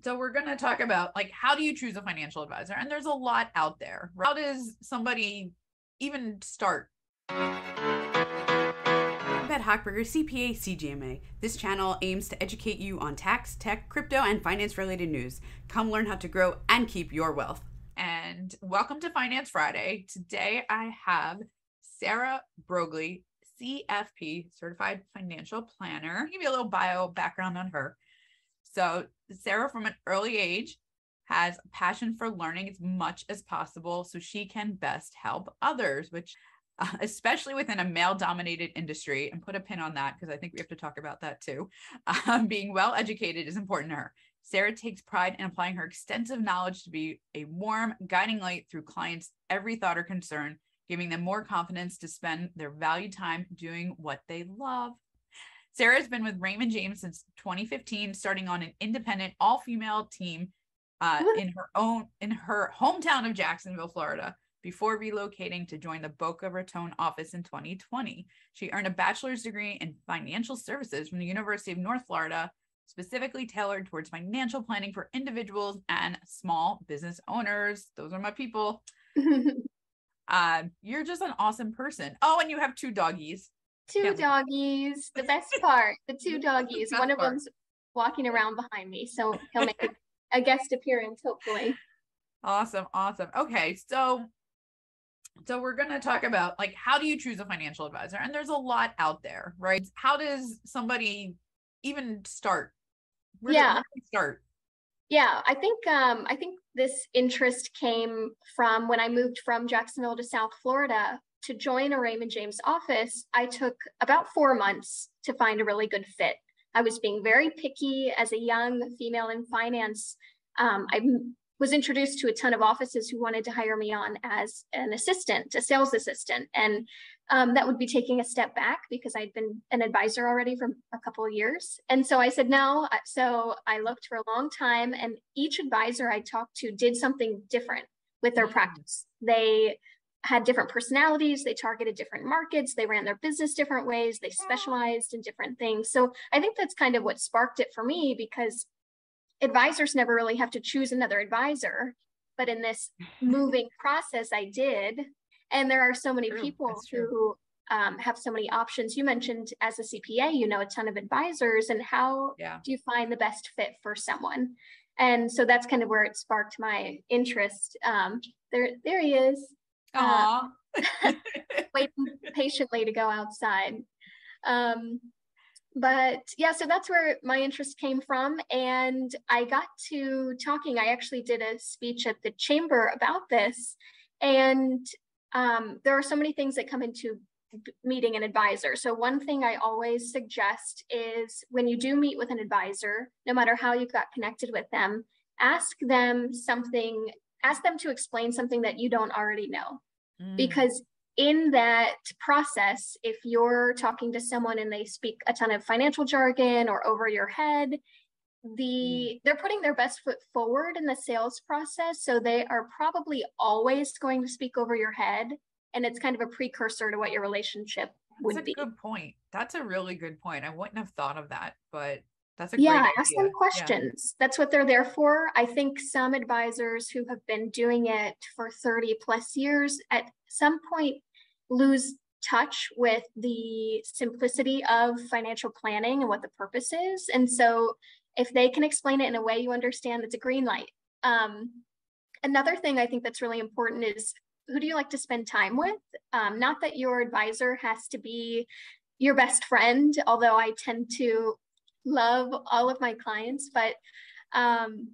So we're going to talk about like how do you choose a financial advisor? And there's a lot out there. How does somebody even start? I'm Beth Hochberger, CPA CGMA. This channel aims to educate you on tax, tech, crypto, and finance related news. Come learn how to grow and keep your wealth. And welcome to Finance Friday. Today I have Sarah Broglie, CFP, Certified Financial Planner. I'll give you a little bio background on her. So, Sarah, from an early age, has a passion for learning as much as possible so she can best help others, which, uh, especially within a male dominated industry, and put a pin on that because I think we have to talk about that too. Um, being well educated is important to her. Sarah takes pride in applying her extensive knowledge to be a warm, guiding light through clients' every thought or concern, giving them more confidence to spend their valued time doing what they love. Sarah's been with Raymond James since 2015, starting on an independent all-female team uh, in her own in her hometown of Jacksonville, Florida, before relocating to join the Boca Raton office in 2020. She earned a bachelor's degree in financial services from the University of North Florida, specifically tailored towards financial planning for individuals and small business owners. Those are my people. uh, you're just an awesome person. Oh, and you have two doggies. Two doggies. The best part, the two doggies. One of part. them's walking around behind me, so he'll make a, a guest appearance hopefully. Awesome, awesome. Okay, so so we're going to talk about like how do you choose a financial advisor and there's a lot out there right how does somebody even start Where yeah start yeah i think um i think this interest came from when i moved from jacksonville to south florida to join a Raymond James office, I took about four months to find a really good fit. I was being very picky as a young female in finance. Um, I was introduced to a ton of offices who wanted to hire me on as an assistant, a sales assistant. And um, that would be taking a step back because I'd been an advisor already for a couple of years. And so I said no. So I looked for a long time, and each advisor I talked to did something different with their mm-hmm. practice. They had different personalities they targeted different markets they ran their business different ways they specialized in different things. So i think that's kind of what sparked it for me because advisors never really have to choose another advisor. But in this moving process i did. And there are so many true. people who um, have so many options. You mentioned as a cpa you know a ton of advisors and how yeah. do you find the best fit for someone? And so that's kind of where it sparked my interest. Um, there there he is uh, waiting patiently to go outside. Um, but yeah, so that's where my interest came from. And I got to talking. I actually did a speech at the chamber about this. And um, there are so many things that come into meeting an advisor. So, one thing I always suggest is when you do meet with an advisor, no matter how you got connected with them, ask them something ask them to explain something that you don't already know. Mm. Because in that process, if you're talking to someone and they speak a ton of financial jargon or over your head, the mm. they're putting their best foot forward in the sales process so they are probably always going to speak over your head and it's kind of a precursor to what your relationship would be. That's a good point that's a really good point i wouldn't have thought of that but that's a yeah, ask them questions. Yeah. That's what they're there for. I think some advisors who have been doing it for 30 plus years at some point lose touch with the simplicity of financial planning and what the purpose is. And so if they can explain it in a way you understand, it's a green light. Um, another thing I think that's really important is who do you like to spend time with? Um, not that your advisor has to be your best friend, although I tend to love all of my clients, but um,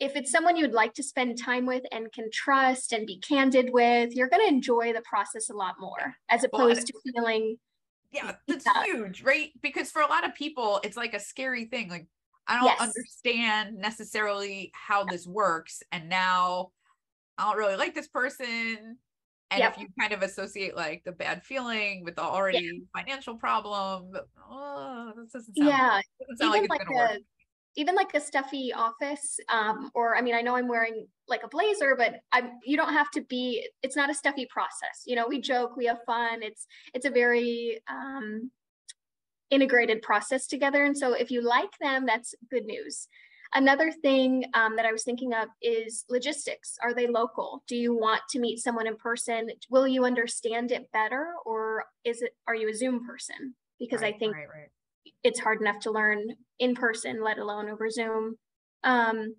if it's someone you'd like to spend time with and can trust and be candid with, you're going to enjoy the process a lot more as opposed to feeling. Yeah, that's huge, right? Because for a lot of people, it's like a scary thing. Like, I don't yes. understand necessarily how this works. And now I don't really like this person. And yep. if you kind of associate like the bad feeling with the already yeah. financial problem, oh, this doesn't sound, yeah, doesn't sound even like, like a, work. even like a stuffy office, um, or I mean, I know I'm wearing like a blazer, but I'm you don't have to be. It's not a stuffy process. You know, we joke, we have fun. It's it's a very um, integrated process together, and so if you like them, that's good news. Another thing um, that I was thinking of is logistics. Are they local? Do you want to meet someone in person? Will you understand it better, or is it are you a Zoom person? Because right, I think right, right. it's hard enough to learn in person, let alone over Zoom. Um,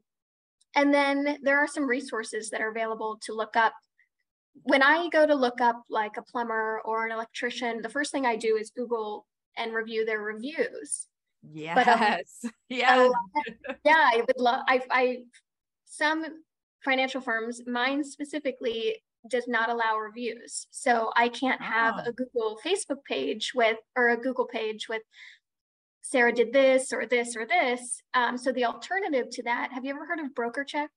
and then there are some resources that are available to look up. When I go to look up like a plumber or an electrician, the first thing I do is Google and review their reviews. Yes. But, um, yeah. yeah, I would love I I some financial firms, mine specifically does not allow reviews. So I can't have oh. a Google Facebook page with or a Google page with Sarah did this or this or this. Um, so the alternative to that, have you ever heard of BrokerCheck?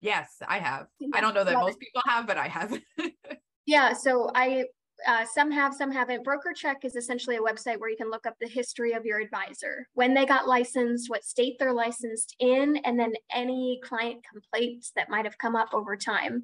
Yes, I have. I don't know that most people have, but I have. yeah, so I uh, some have, some haven't. BrokerCheck is essentially a website where you can look up the history of your advisor, when they got licensed, what state they're licensed in, and then any client complaints that might have come up over time.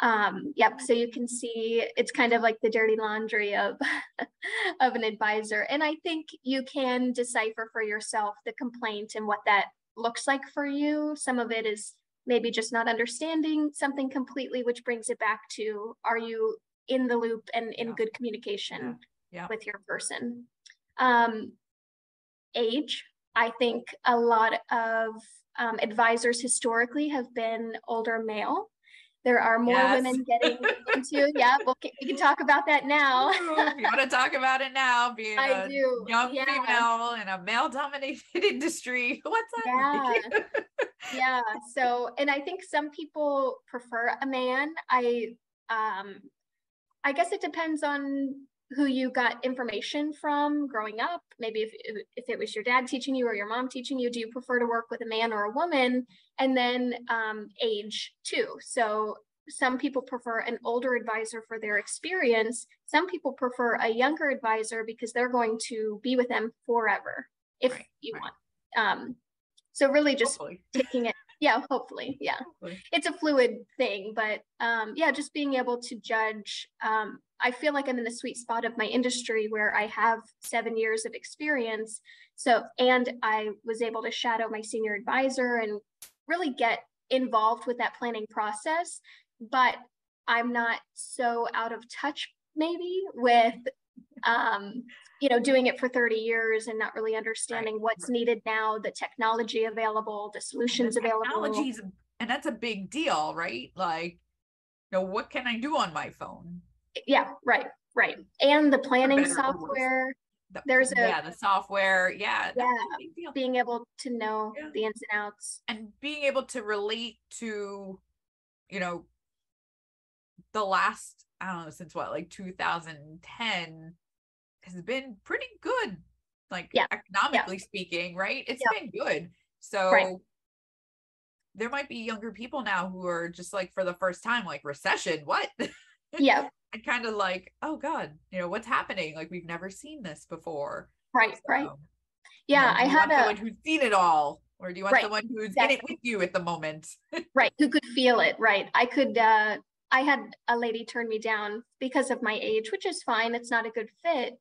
Um, yep, so you can see it's kind of like the dirty laundry of, of an advisor. And I think you can decipher for yourself the complaint and what that looks like for you. Some of it is maybe just not understanding something completely, which brings it back to are you in the loop and in yeah. good communication yeah. With your person. Um, age, I think a lot of um, advisors historically have been older male. There are more yes. women getting into, yeah, well, we can talk about that now. you want to talk about it now, being I a do. young yeah. female in a male dominated industry. What's up? Yeah. yeah. So, and I think some people prefer a man. I, um, I guess it depends on who you got information from growing up. Maybe if, if it was your dad teaching you or your mom teaching you, do you prefer to work with a man or a woman? And then um, age too. So some people prefer an older advisor for their experience. Some people prefer a younger advisor because they're going to be with them forever if right, you right. want. Um, so really just taking it yeah hopefully yeah hopefully. it's a fluid thing but um, yeah just being able to judge um, i feel like i'm in the sweet spot of my industry where i have seven years of experience so and i was able to shadow my senior advisor and really get involved with that planning process but i'm not so out of touch maybe with um, you know doing it for 30 years and not really understanding right. what's needed now the technology available the solutions the available. and that's a big deal right? Like you know what can i do on my phone? Yeah right right. And the planning software. The, there's a yeah the software yeah yeah being able to know yeah. the ins and outs. And being able to relate to you know the last i don't know since what like 2010 has been pretty good, like yeah. economically yeah. speaking, right? It's yeah. been good. So right. there might be younger people now who are just like for the first time, like recession, what? Yeah. and kind of like, oh God, you know, what's happening? Like we've never seen this before. Right, so, right. Yeah, you know, I had a someone who's seen it all. Or do you want right, someone who's exactly. in it with you at the moment? right, who could feel it, right. I could uh I had a lady turn me down because of my age, which is fine. It's not a good fit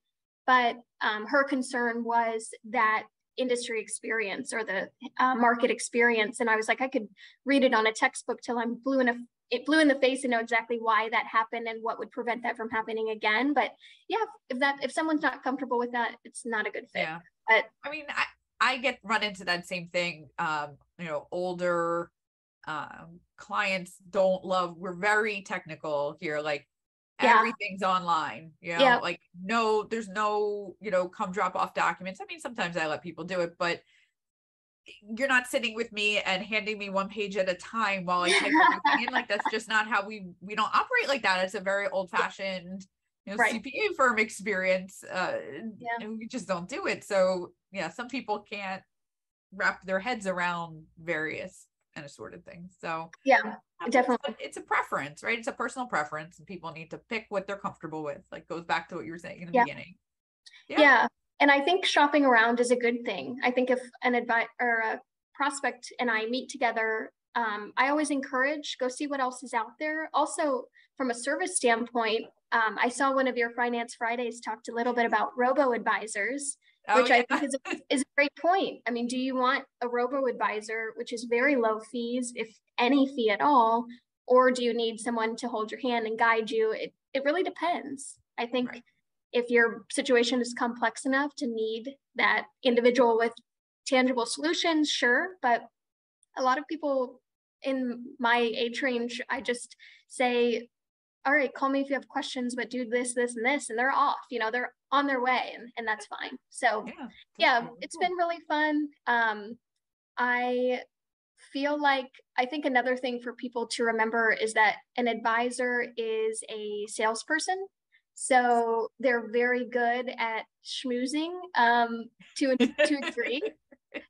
but um, her concern was that industry experience or the uh, market experience. And i was like i could read it on a textbook till i'm blue in a it blue in the face and know exactly why that happened and what would prevent that from happening again. But yeah if that if someone's not comfortable with that it's not a good fit. Yeah. But i mean i i get run into that same thing um you know older um clients don't love we're very technical here like yeah. everything's online you know yeah. like no there's no you know come drop off documents i mean sometimes i let people do it but you're not sitting with me and handing me one page at a time while i type everything in like that's just not how we we don't operate like that it's a very old fashioned you know right. cpa firm experience uh yeah. we just don't do it so yeah some people can't wrap their heads around various and assorted things. So yeah definitely. it's a preference right? It's a personal preference and people need to pick what they're comfortable with. Like goes back to what you were saying in the yeah. beginning. Yeah. yeah. and i think shopping around is a good thing. I think if an advice or a prospect and i meet together um, i always encourage go see what else is out there. Also from a service standpoint um, i saw one of your finance fridays talked a little bit about robo advisors oh, which yeah. I think is a, is a great point. I mean, do you want a robo advisor, which is very low fees, if any fee at all, or do you need someone to hold your hand and guide you? It, it really depends. I think right. if your situation is complex enough to need that individual with tangible solutions, sure. But a lot of people in my age range, I just say, all right, call me if you have questions, but do this, this, and this, and they're off, you know, they're on their way and, and that's fine. So yeah, yeah it's been really fun. Um, I feel like I think another thing for people to remember is that an advisor is a salesperson. So they're very good at schmoozing um, to, to a degree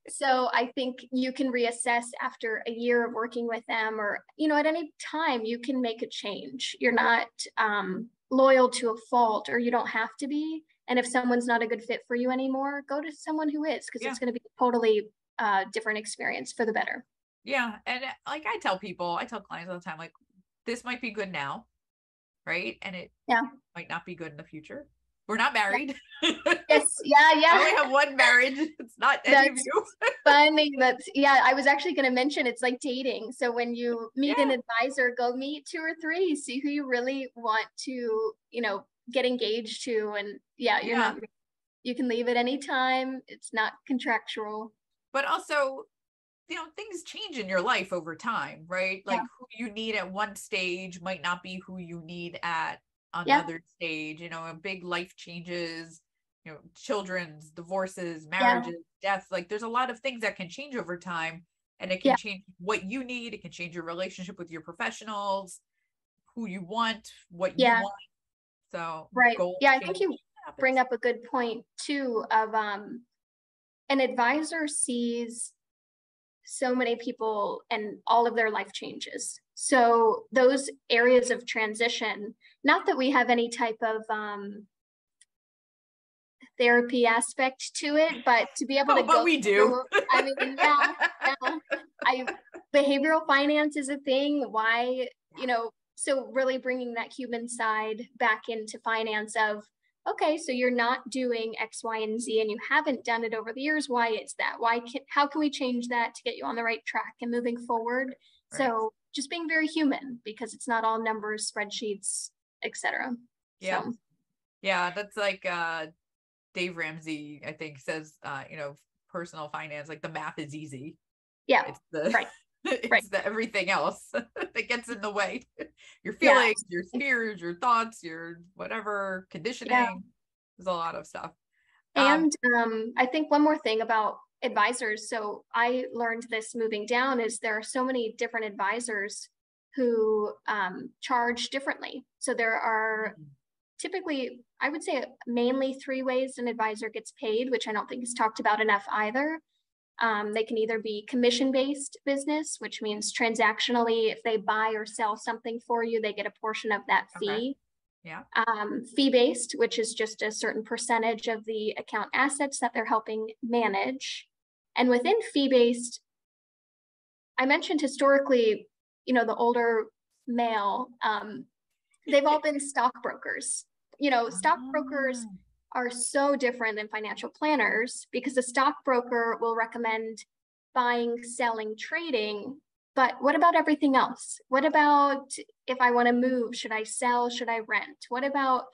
so I think you can reassess after a year of working with them, or you know, at any time you can make a change. You're not um, loyal to a fault, or you don't have to be. And if someone's not a good fit for you anymore, go to someone who is, because yeah. it's going to be totally uh, different experience for the better. Yeah, and uh, like I tell people, I tell clients all the time, like this might be good now, right? And it yeah might not be good in the future we're not married. yes, yeah, yeah. I only have one marriage. It's not any That's funny. That's yeah. I was actually going to mention it's like dating. So when you meet yeah. an advisor, go meet two or three. See who you really want to, you know, get engaged to, and yeah, you're yeah. not. You can leave at any time. It's not contractual. But also, you know, things change in your life over time, right? Like yeah. who you need at one stage might not be who you need at another yeah. stage, you know, big life changes, you know, children's divorces, marriages, yeah. deaths. Like there's a lot of things that can change over time and it can yeah. change what you need. It can change your relationship with your professionals, who you want, what you want. So right. Yeah, I think you bring up a good point too of um an advisor sees so many people and all of their life changes. So those areas of transition, not that we have any type of um, therapy aspect to it, but to be able oh, to but we do. I mean, yeah, yeah. I behavioral finance is a thing. Why, you know, so really bringing that human side back into finance of okay, so you're not doing X, Y, and Z, and you haven't done it over the years. Why is that? Why can how can we change that to get you on the right track and moving forward? Right. So just being very human because it's not all numbers, spreadsheets, etc. Yeah. So. Yeah, that's like uh Dave Ramsey, I think, says uh, you know, personal finance, like the math is easy. Yeah. It's the right. it's right. the everything else that gets in the way. Your feelings, yeah. your fears, your thoughts, your whatever conditioning. Yeah. There's a lot of stuff. And um, um, I think one more thing about advisors. So I learned this moving down is there are so many different advisors who um, charge differently. So there are mm-hmm. typically, I would say, mainly three ways an advisor gets paid, which I don't think is talked about enough either. Um, they can either be commission based business, which means transactionally, if they buy or sell something for you, they get a portion of that fee. Okay. Yeah. Um, fee based, which is just a certain percentage of the account assets that they're helping manage. And within fee based, I mentioned historically, you know, the older male, um, they've all been stockbrokers. You know, stockbrokers ah. are so different than financial planners because a stockbroker will recommend buying, selling, trading. But what about everything else? What about if I want to move? Should I sell? Should I rent? What about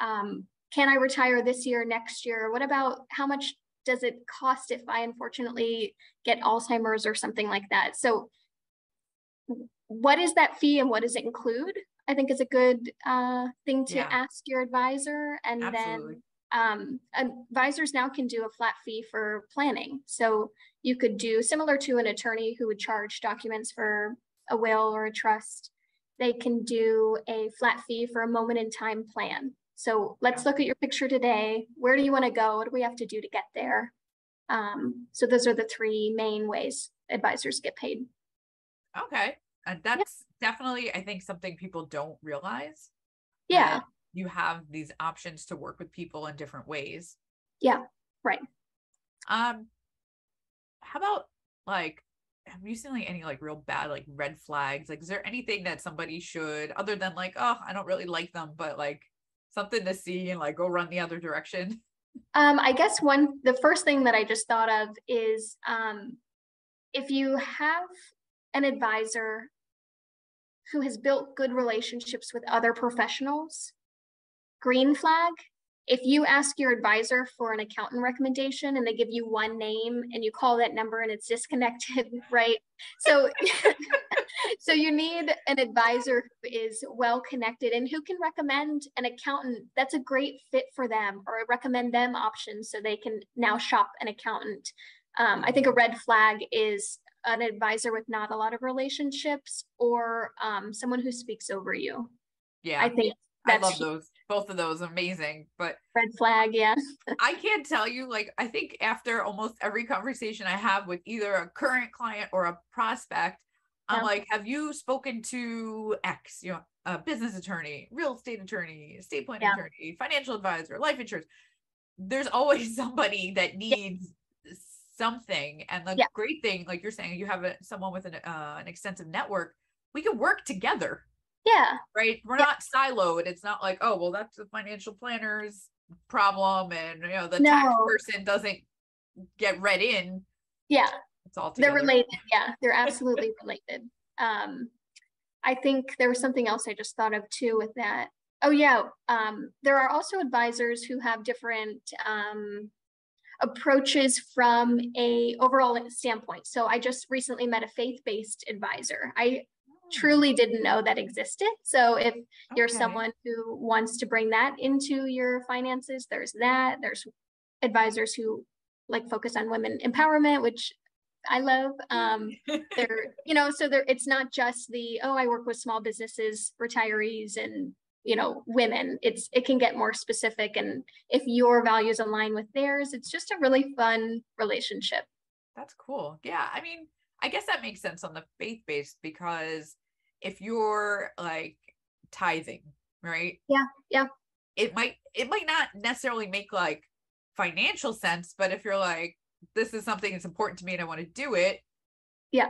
um, can I retire this year, next year? What about how much does it cost if I unfortunately get Alzheimer's or something like that? So, what is that fee and what does it include? I think is a good uh, thing to yeah. ask your advisor. And Absolutely. then um, advisors now can do a flat fee for planning. So you could do similar to an attorney who would charge documents for a will or a trust. They can do a flat fee for a moment in time plan. So let's look at your picture today. Where do you want to go? What do we have to do to get there? Um, so those are the three main ways advisors get paid. Okay. Uh, that's yeah. definitely, I think, something people don't realize. Yeah. You have these options to work with people in different ways. Yeah. Right. Um, how about like have you seen like any like real bad like red flags? Like, is there anything that somebody should other than like, oh, I don't really like them, but like something to see and like go run the other direction? Um, I guess one, the first thing that I just thought of is um, if you have an advisor who has built good relationships with other professionals, green flag. If you ask your advisor for an accountant recommendation and they give you one name and you call that number and it's disconnected, right? So, so you need an advisor who is well connected and who can recommend an accountant that's a great fit for them or recommend them options so they can now shop an accountant. Um, I think a red flag is an advisor with not a lot of relationships or um, someone who speaks over you. Yeah. I think I love those. Both of those amazing. But red flag, yeah. I can't tell you, like, I think after almost every conversation I have with either a current client or a prospect, I'm yeah. like, have you spoken to X, you know, a business attorney, real estate attorney, estate planning yeah. attorney, financial advisor, life insurance? There's always somebody that needs. Something. And the great thing, like you're saying, you have a, someone with an, uh, an extensive network, we can work together yeah. Right. We're yeah. not siloed. It's not like, oh, well, that's the financial planner's problem and you know the no. tax person doesn't get read in. Yeah. It's all together. They're related. Yeah, they're absolutely related. Um I think there was something else I just thought of too with that. Oh yeah, um, there are also advisors who have different um, approaches from a overall standpoint. So I just recently met a faith-based advisor. I truly didn't know that existed. So if you're okay. someone who wants to bring that into your finances, there's that. There's advisors who like focus on women empowerment, which I love. Um, they're, you know, so there it's not just the, oh, I work with small businesses, retirees and you know, women. It's it can get more specific. And if your values align with theirs, it's just a really fun relationship. That's cool. Yeah. I mean, I guess that makes sense on the faith based because if you're like tithing, right? Yeah, yeah. It might it might not necessarily make like financial sense, but if you're like, this is something that's important to me and I want to do it, yeah.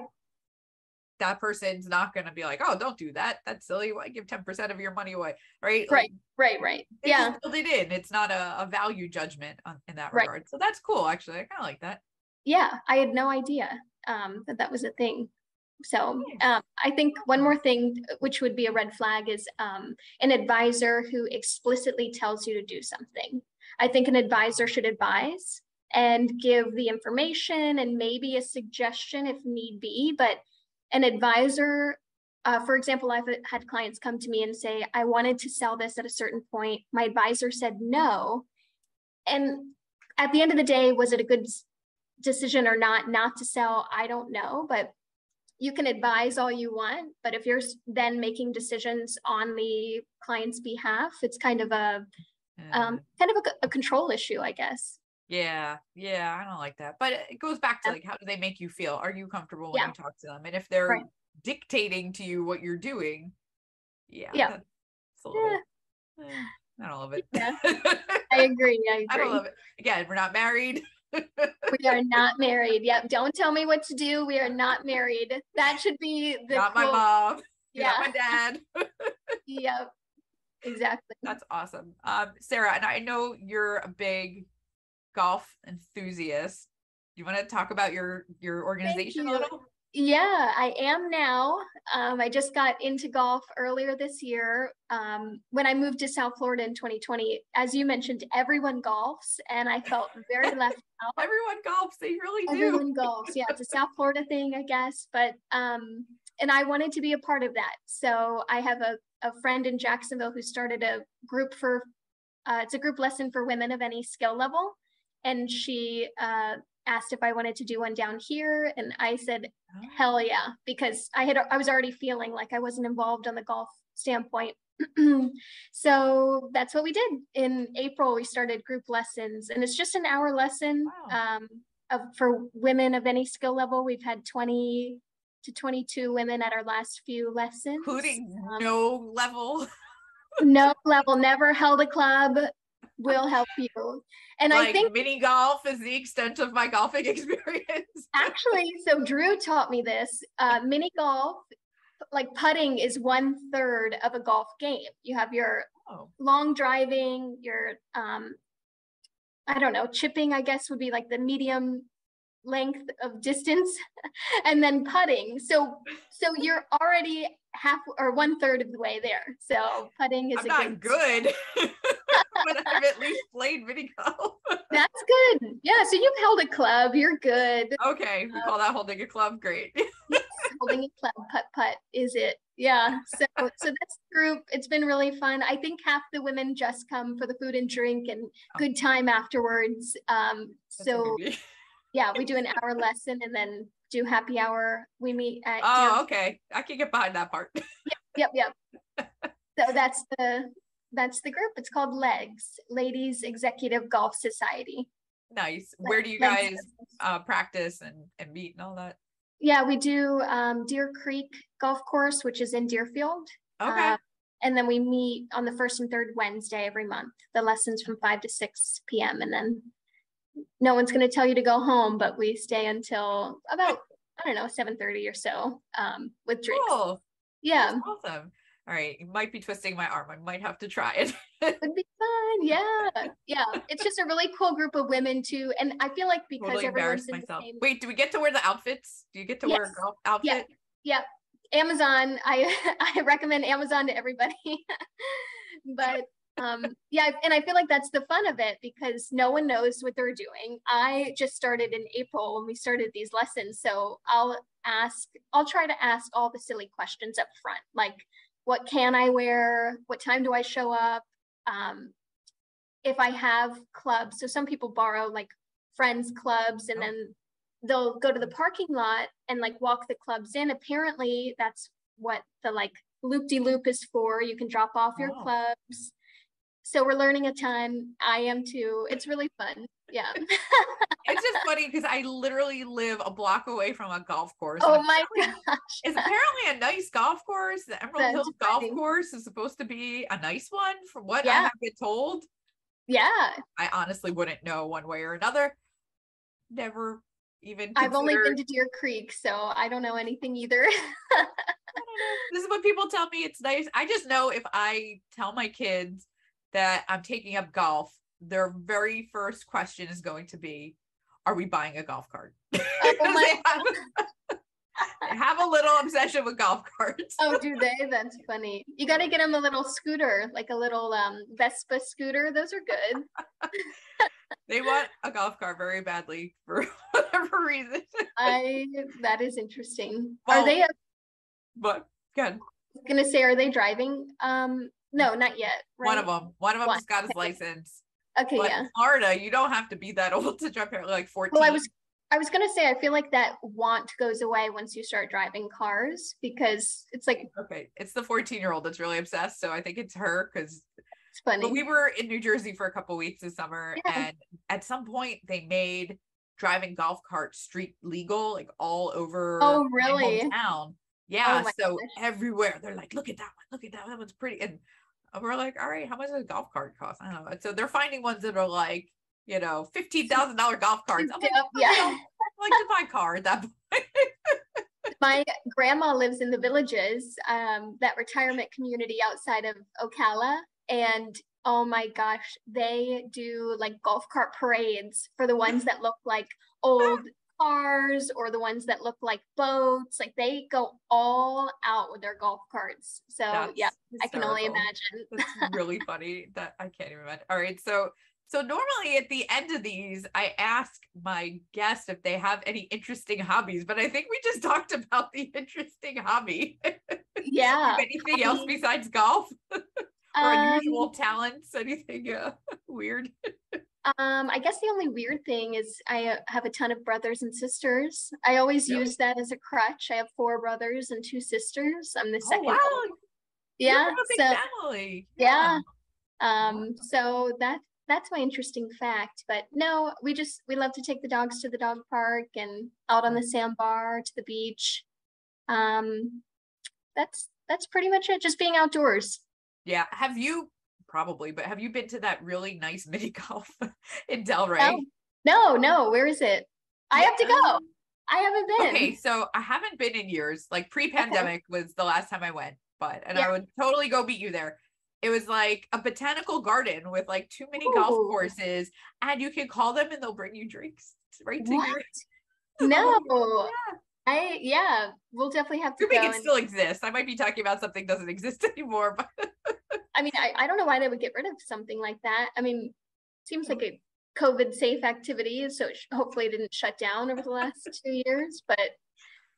That person's not going to be like, oh, don't do that. That's silly. Why give 10% of your money away? Right. Right. Like, right. Right. Yeah. build it in. It's not a, a value judgment on, in that right. regard. So that's cool. Actually, I kind of like that. Yeah. I had no idea um, that that was a thing. So um, I think one more thing, which would be a red flag, is um, an advisor who explicitly tells you to do something. I think an advisor should advise and give the information and maybe a suggestion if need be. But an advisor, uh, for example, I've had clients come to me and say, I wanted to sell this at a certain point. My advisor said no. And at the end of the day, was it a good decision or not not to sell i don't know but you can advise all you want but if you're then making decisions on the client's behalf it's kind of a um, kind of a, a, control issue i guess yeah yeah i don't like that but it goes back to like how do they make you feel are you comfortable when yeah. you talk to them and if they're right. dictating to you what you're doing yeah yeah, little, yeah. Eh, i don't love it yeah. i agree i agree i don't love it again we're not married we are not married. Yep. Don't tell me what to do. We are not married. That should be the not my mom. Yeah. Not my dad. yep. Exactly. That's awesome. Um, Sarah, and I know you're a big golf enthusiast. Do you want to talk about your your organization a little? Yeah, I am now. Um, I just got into golf earlier this year. Um, when I moved to South Florida in 2020, as you mentioned, everyone golfs, and I felt very left out. Everyone golfs, they really do. Everyone golfs. Yeah, it's a South Florida thing, I guess. But um, and I wanted to be a part of that. So I have a, a friend in Jacksonville who started a group for. Uh, it's a group lesson for women of any skill level, and she uh, asked if I wanted to do one down here. And I said, oh. hell yeah, because I had, I was already feeling like I wasn't involved on the golf standpoint. so that's what we did. In April, we started group lessons and it's just an hour lesson wow. um, of, for women of any skill level. We've had 20 to 22 women at our last few lessons. Including um, no level. no level, never held a club, will help you. And like I think mini golf is the extent of my golfing experience. actually, so Drew taught me this. Uh, mini golf, like putting, is one third of a golf game. You have your oh. long driving, your um, I don't know, chipping, I guess would be like the medium length of distance and then putting. So so you're already half or one third of the way there. So putting is I'm a not good. good, but I've at least played. That's good. Yeah. So you've held a club. You're good. okay, we call that holding a club. Great. Holding a club putt putt is it? Yeah. So so that's the group. It's been really fun. I think half the women just come for the food and drink and good time afterwards. Um. That's So yeah, we do an hour lesson and then do happy hour. We meet at Oh, okay. I can get behind that part. yep yep so that's the that's the group it's called legs ladies executive golf society nice. Where do you guys uh, practice and, and meet and all that? yeah we do um, deer creek golf course which is in deerfield Okay. Uh, and then we meet on the first and third wednesday every month the lessons from 5 to 6 p.m and then no one's going to tell you to go home but we stay until about i don't know 7.30 or so um, with drinks cool. yeah That's awesome. All right. You might be twisting my arm. I might have to try it. It would be fun. Yeah. Yeah. It's just a really cool group of women too. And I feel like because totally everyone's embarrassed in the myself. same Wait, do we get to wear the outfits? Do you get to wear a Yes. golf outfit? Yeah. Amazon, I I recommend Amazon to everybody. but um yeah, and I feel like that's the fun of it because no one knows what they're doing. I just started in April when we started these lessons. So I'll ask, I'll try to ask all the silly questions up front, like what can I wear? What time do I show up? Um, if I have clubs, so some people borrow like friends' clubs and Oh. then they'll go to the parking lot and like walk the clubs in. Apparently, that's what the like loop de loop is for. You can drop off your Oh. clubs. So we're learning a ton. I am too. It's really fun. Yeah. It's just funny because I literally live a block away from a golf course. oh my gosh. It's apparently a nice golf course. The Emerald That's Hills Golf funny. Course is supposed to be a nice one, from what I have been told. Yeah. I honestly wouldn't know one way or another. Never even. I've only been to Deer Creek, so I don't know anything either. this is what people tell me it's nice. I just know if I tell my kids that I'm taking up golf, their very first question is going to be, Are we buying a golf cart? Oh have, a little obsession with golf carts. oh, do they? That's funny. You got to get them a little scooter, like a little um, Vespa scooter. Those are good. They want a golf cart very badly for whatever reason. I that is interesting. Well, are they? I But good. was gonna say, are they driving? Um, no, not yet. One of them. One of them One. has got his license. Okay, But yeah. Florida, you don't have to be that old to drive like 14. Well, I was I was gonna say I feel like that want goes away once you start driving cars because it's like okay. It's the 14 year old that's really obsessed. So I think it's her because it's funny. But we were in New Jersey for a couple weeks this summer, Yeah. and at some point they made driving golf carts street legal, like all over. Oh, really? Oh hometown. Yeah. my so gosh. everywhere they're like, look at that one, look at that one, that one's pretty. And we're like, all right, how much does a golf cart cost? I don't know. And so they're finding ones that are like, you know, fifteen thousand dollar golf carts. I'm like, Yep, "Oh, I yeah. don't like to buy a car at that point. My grandma lives in the villages, um, that retirement community outside of Ocala. And oh my gosh, they do like golf cart parades for the ones that look like old cars or the ones that look like boats. Like they go all out with their golf carts. So yeah, That's I can only imagine. That's really funny that I can't even imagine. All right. So so normally at the end of these, I ask my guests if they have any interesting hobbies, but I think we just talked about the interesting hobby. Yeah. Anything else um, besides golf or Um, unusual talents? Anything uh, weird? Um, I guess the only weird thing is I have a ton of brothers and sisters. I always Really? use that as a crutch. I have four brothers and two sisters. I'm the second. Oh, second. wow. oldest. You're Yeah. So family. yeah. um, so that that's my interesting fact. But no, we just we love to take the dogs to the dog park and out on the sandbar to the beach. Um, that's that's pretty much it. Just being outdoors. Yeah. Have you probably, but have you been to that really nice mini golf in Delray? Oh, no, no. Where is it? I have to go. Um, I haven't been. Okay, so I haven't been in years. Like pre-pandemic was the last time I went, but and Yeah. I would totally go beat you there. It was like a botanical garden with like too many golf courses, and you can call them and they'll bring you drinks right to What? your. No. Yeah. I yeah, we'll definitely have to go. Assuming it and- still exists. I might be talking about something doesn't exist anymore, but I mean, I, I don't know why they would get rid of something like that. I mean, seems like a COVID safe activity, so it sh- hopefully it didn't shut down over the last two years. But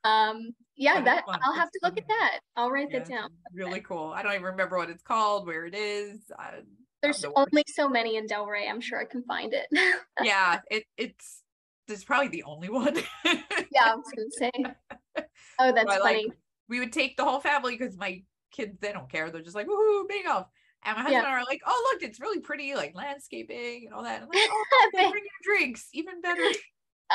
um, yeah, that. I'll have to look at that. I'll write yeah, that down. really cool. I don't even remember what it's called, where it is. I, There's the only so many in Delray. I'm sure I can find it. yeah, it it's it's probably the only one. yeah, I was gonna say. Oh, that's like- funny. we would take the whole family because my kids they don't care. They're just like woohoo, mini golf. And my husband Yeah. and I are like, oh look, it's really pretty, like landscaping and all that. I'm like, oh, they bring you drinks, even better.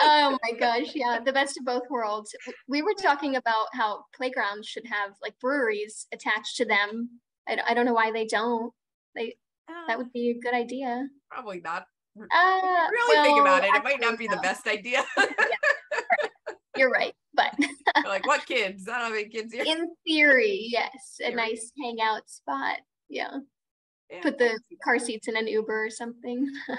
oh my gosh, yeah, the best of both worlds. We were talking about how playgrounds should have like breweries attached to them. I, I don't know why they don't. They that Uh, would be a good idea. probably not. Uh, Really think about it. It might not be the best idea. You're right, but like what kids? I don't have any kids here. in theory, yes, a nice hangout spot. Yeah, Yeah, put the can see that. car seats in an Uber or something.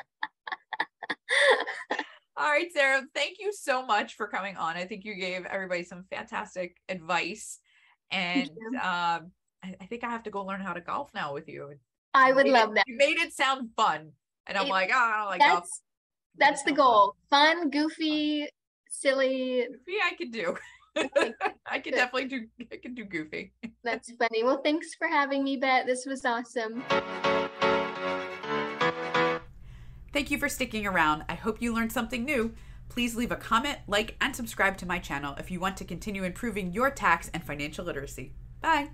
All right, Sarah, thank you so much for coming on. I think you gave everybody some fantastic advice. And um, I, I think I have to go learn how to golf now with you. I would love it, that. You made it sound fun. And I'm It- like, oh, I don't like golf. That's that's the goal. Fun, goofy, silly. Goofy, I could do. Okay, I could definitely do. I can do goofy. That's funny. Well, thanks for having me, Beth. This was awesome. Thank you for sticking around. I hope you learned something new. Please leave a comment, like, and subscribe to my channel if you want to continue improving your tax and financial literacy. Bye.